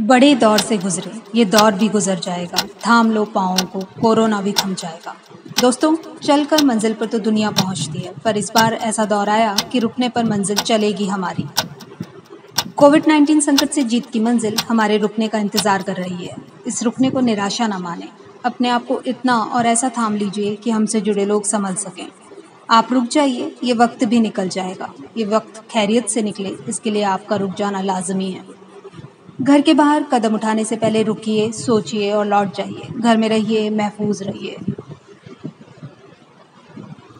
बड़े दौर से गुजरे। ये दौर भी गुजर जाएगा। थाम लो पाओं को, कोरोना भी थम जाएगा। दोस्तों, चलकर मंजिल पर तो दुनिया पहुँचती है, पर इस बार ऐसा दौर आया कि रुकने पर मंजिल चलेगी हमारी। कोविड 19 संकट से जीत की मंजिल हमारे रुकने का इंतज़ार कर रही है। इस रुकने को निराशा न माने। अपने आप को इतना और ऐसा थाम लीजिए कि हमसे जुड़े लोग समझ सकें। आप रुक जाइए, ये वक्त भी निकल जाएगा। ये वक्त खैरियत से निकले, इसके लिए आपका रुक जाना लाजमी है। घर के बाहर कदम उठाने से पहले रुकिए, सोचिए और लौट जाइए। घर में रहिए, महफूज रहिए।